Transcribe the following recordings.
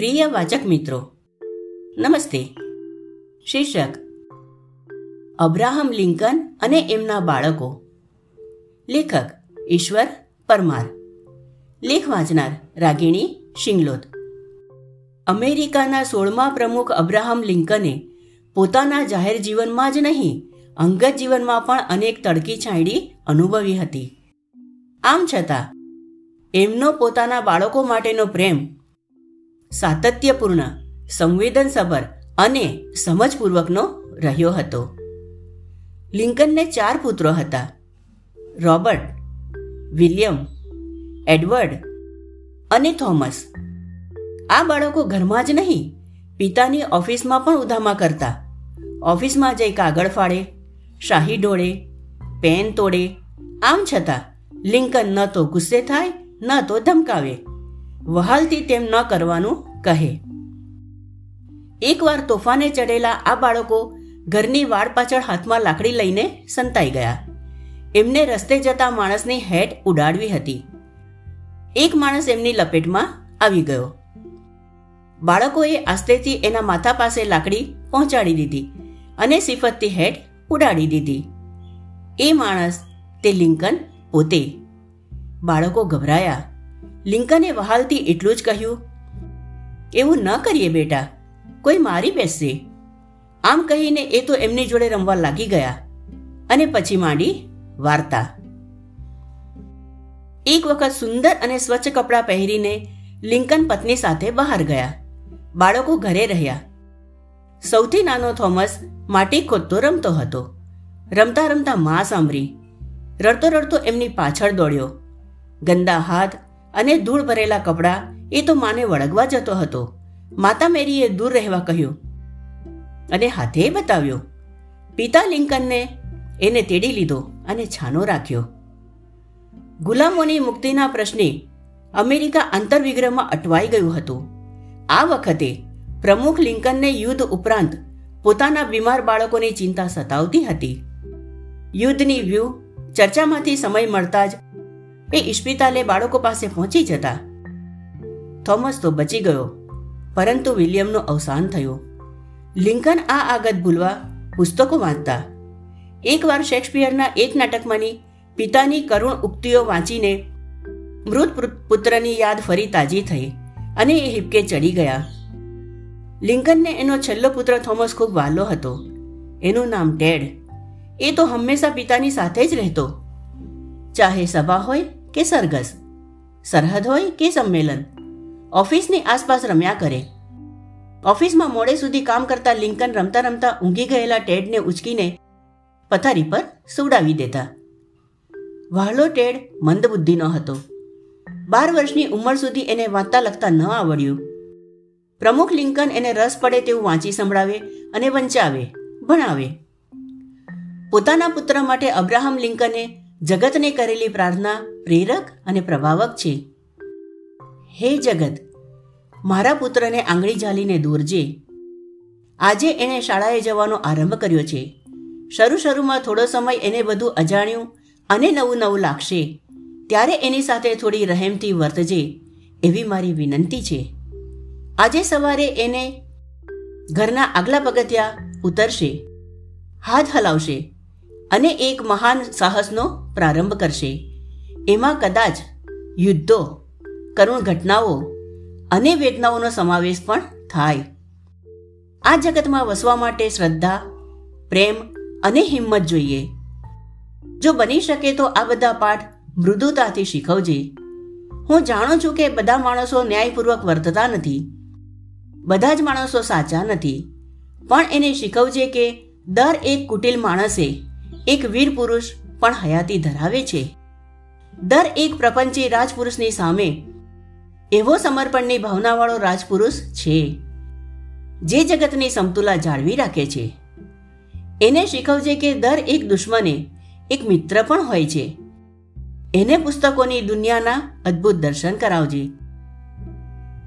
પ્રિય વાચક મિત્રો, નમસ્તે. શીર્ષક, અબ્રાહમ લિંકન અને એમના બાળકો. લેખક, ઈશ્વર પરમાર. લેખ વાંચનાર, રાગિણી શિંગલોદ અમેરિકાના સોળમા પ્રમુખ અબ્રાહમ લિંકને પોતાના જાહેર જીવનમાં જ નહીં, અંગત જીવનમાં પણ અનેક તડકી છાંયડી અનુભવી હતી. આમ છતાં, એમનો પોતાના બાળકો માટેનો પ્રેમ સાતત્યપૂર્ણ, સંવેદનસભર અને સમજપૂર્વકનો રહ્યો હતો. લિંકનને ચાર પુત્રો હતા. રોબર્ટ, વિલિયમ, એડવર્ડ અને થોમસ. આ બાળકો ઘરમાં જ નહીં, પિતાની ઓફિસમાં પણ ઉધામા કરતા. ઓફિસમાં જઈ કાગળ ફાડે, શાહી ઢોળે, પેન તોડે. આમ છતાં, લિંકન ન તો ગુસ્સે થાય, ન તો ધમકાવે. વહાલથી તેમ ન કરવાનું કહે. એકવાર તોફાને ચડેલા આ બાળકો ઘરની વાડ પાછળ હાથમાં લાકડી લઈને સંતાઈ ગયા. એમને રસ્તે જતા માણસની હેટ ઉડાડવી હતી. એક માણસ એમની લપેટમાં આવી ગયો. બાળકોએ આસ્તેથી એના માથા પાસે લાકડી પહોંચાડી દીધી અને સિફતથી હેટ ઉડાડી દીધી. એ માણસ તે લિંકન પોતે. બાળકો ગભરાયા. લિંકને વહાલથી એટલું જ કહ્યું. એવું ન કરીએ બેટા, કોઈ મારી બેસશે. આમ કહીને એ તો એમની જોડે રમવા લાગી ગયા અને પછી માંડી વાર્તા. એક વખત સુંદર અને સ્વચ્છ કપડાં પહેરીને લિંકન પત્ની સાથે બહાર ગયા. બાળકો ઘરે રહ્યા. સૌથી નાનો થોમસ માટી ખોદતો રમતો હતો. રમતા રમતા માં સાંભળી રડતો રડતો એમની પાછળ દોડ્યો. ગંદા હાથ અને ધૂળ ભરેલા કપડાં એ તો માને વળગવા જતો હતો. માતા મેરીએ દૂર રહેવા કહ્યું અને હાથે બતાવ્યો. પિતા લિંકનને એને તેડી લીધો અને છાનો રાખ્યો. ગુલામોની મુક્તિના પ્રશ્ને અમેરિકા આંતરવિગ્રહમાં અટવાઈ ગયું હતું. આ વખતે પ્રમુખ લિંકનને યુદ્ધ ઉપરાંત પોતાના બીમાર બાળકોની ચિંતા સતાવતી હતી. યુદ્ધની વ્યૂહ ચર્ચામાંથી સમય મળતા જ એ ઇસ્પિતાલે બાળકો પાસે પહોંચી જતા. થોમસ તો બચી ગયો, પરંતુ વિલિયમનું અવસાન થયું. લિંકન આ આગત ભૂલવા પુસ્તકો વાંચતા. એકવાર શેક્સપિયરના એક નાટકમાંની પિતાની કરુણ ઉક્તિઓ વાંચીને મૃત પુત્રની યાદ ફરી તાજી થઈ અને એ હિપકે ચડી ગયા. લિંકનને એનો છેલ્લો પુત્ર થોમસ ખૂબ વાલો હતો. એનું નામ ટેડ. એ તો હંમેશા પિતાની સાથે જ રહેતો. ચાહે સભા હોય કે સરઘસ? સરહદ હોય કે સંમેલન? ઓફિસની આસપાસ રમ્યા કરે. ઓફિસમાં મોડે સુધી કામ કરતા લિંકન રમતા રમતા ઊંઘી ગયેલા ટેડને ઉચકીને પથારી પર સુવડાવી દેતા. વહાલો ટેડ મંદબુદ્ધિનો હતો. બાર વર્ષની ઉંમર સુધી એને વાંચતા લખતા ન આવડ્યું. પ્રમુખ લિંકન એને રસ પડે તેવું વાંચી સંભળાવે અને વંચાવે, ભણાવે. પોતાના પુત્ર માટે અબ્રાહમ લિંકને જગતને કરેલી પ્રાર્થના પ્રેરક અને પ્રભાવક છે. હે જગત, મારા પુત્રને આંગળી ઝાલીને દોરજે. આજે એણે શાળાએ જવાનો આરંભ કર્યો છે. શરૂ શરૂમાં થોડો સમય એને બધું અજાણ્યું અને નવું નવું લાગશે. ત્યારે એની સાથે થોડી રહેમથી વર્તજે એવી મારી વિનંતી છે. આજે સવારે એને ઘરના આગલા પગથિયા ઉતરશે. હાથ હલાવશે અને એક મહાન સાહસનો પ્રારંભ કરશે. એમાં કદાચ યુદ્ધો, કરુણ ઘટનાઓ અને વેદનાઓનો સમાવેશ પણ થાય. આ જગતમાં વસવા માટે શ્રદ્ધા, પ્રેમ અને હિંમત જોઈએ. જો બની શકે તો આ બધા પાઠ મૃદુતાથી શીખવજે. હું જાણું છું કે બધા માણસો ન્યાયપૂર્વક વર્તતા નથી. બધા જ માણસો સાચા નથી. પણ એને શીખવજે કે દર એક કુટિલ માણસે એક વીર પુરુષ પણ હયાતી ધરાવે છે. દર એક પ્રપંચી રાજપુરુષની સામે એવો સમર્પણની ભાવનાવાળો રાજપુરુષ છે. જે જગતની સમતુલા જાળવી રાખે છે. એને શીખવજે કે દર એક દુશ્મને એક મિત્ર પણ હોય છે. એને પુસ્તકોની દુનિયાના અદ્ભુત દર્શન કરાવજે.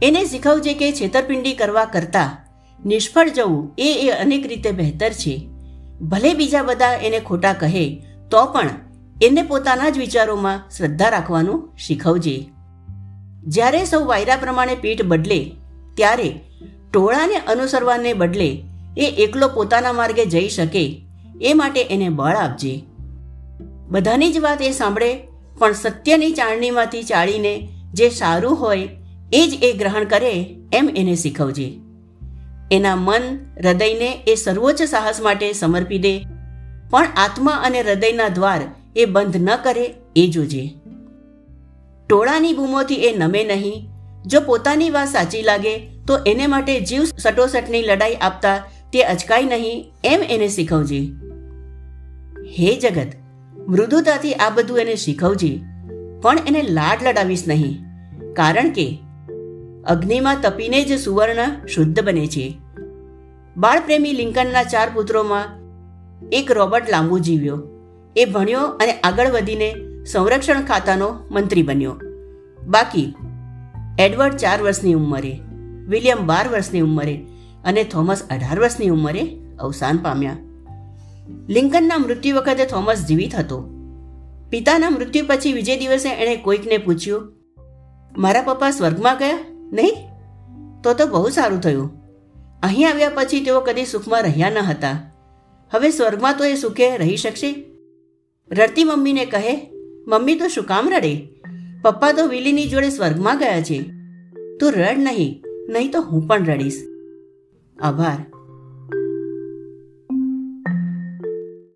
એને શીખવજે કે છેતરપિંડી કરવા કરતા નિષ્ફળ જવું એ એ અનેક રીતે બહેતર છે. ભલે બીજા બધા એને ખોટા કહે તો પણ એને પોતાના જ વિચારોમાં શ્રદ્ધા રાખવાનું શીખવજે. જ્યારે સૌ વાયરા પ્રમાણે પીઠ બદલે, ત્યારે ટોળાને અનુસરવાને બદલે એ એકલો પોતાના માર્ગે જઈ શકે, એ માટે એને બળ આપજે. બધાની જ વાત એ સાંભળે, પણ સત્યની ચાળણીમાંથી ચાળીને જે સારું હોય, એ જ એ ગ્રહણ કરે એમ એને શીખવજે. એના મન, હૃદયને એ સર્વોચ્ચ સાહસ માટે સમર્પી દે પણ આત્મા અને હૃદયના દ્વાર એ બંધ ન કરે એ જોજે. ટોળાની બૂમોથી એ નમે નહીં. જો પોતાની વાત સાચી લાગે, તો એને માટે જીવ સટોસટની લડાઈ આપતા તે અચકાય નહીં, એમ એને શીખવજે. હે જગત, મૃદુતાથી આ બધું એને શીખવજે, પણ એને લાડ લડાવીશ નહીં. કારણ કે, અગ્નિમાં તપીને જ સુવર્ણ શુદ્ધ બને છે. બાળપ્રેમી લિંકનના ચાર પુત્રોમાં એક રોબર્ટ લાંબુ જીવ્યો. એ ભણ્યો અને આગળ વધીને સંરક્ષણ ખાતાનો મંત્રી બન્યો. બાકી, એડવર્ડ ચાર વર્ષની ઉંમરે, વિલિયમ બાર વર્ષની ઉંમરે અને થોમસ અઢાર વર્ષની ઉંમરે અવસાન પામ્યા. લિંકનના મૃત્યુ વખતે થોમસ જીવિત હતો. પિતાના મૃત્યુ પછી વિજય દિવસે એણે કોઈકને પૂછ્યું, મારા પપ્પા સ્વર્ગમાં ગયા? નહીં? તો તો બહુ સારું થયું. અહીં આવ્યા પછી તેઓ કદી સુખમાં રહ્યા ન હતા. હવે સ્વર્ગમાં તો એ સુખે રહી શકશે? રડતી મમ્મીને કહે, મમ્મી, તો શું કામ રડે? પપ્પા તો વિલીની જોડે સ્વર્ગમાં ગયા છે. તું રડ નહીં નહીં તો હું પણ રડીશ. આભાર.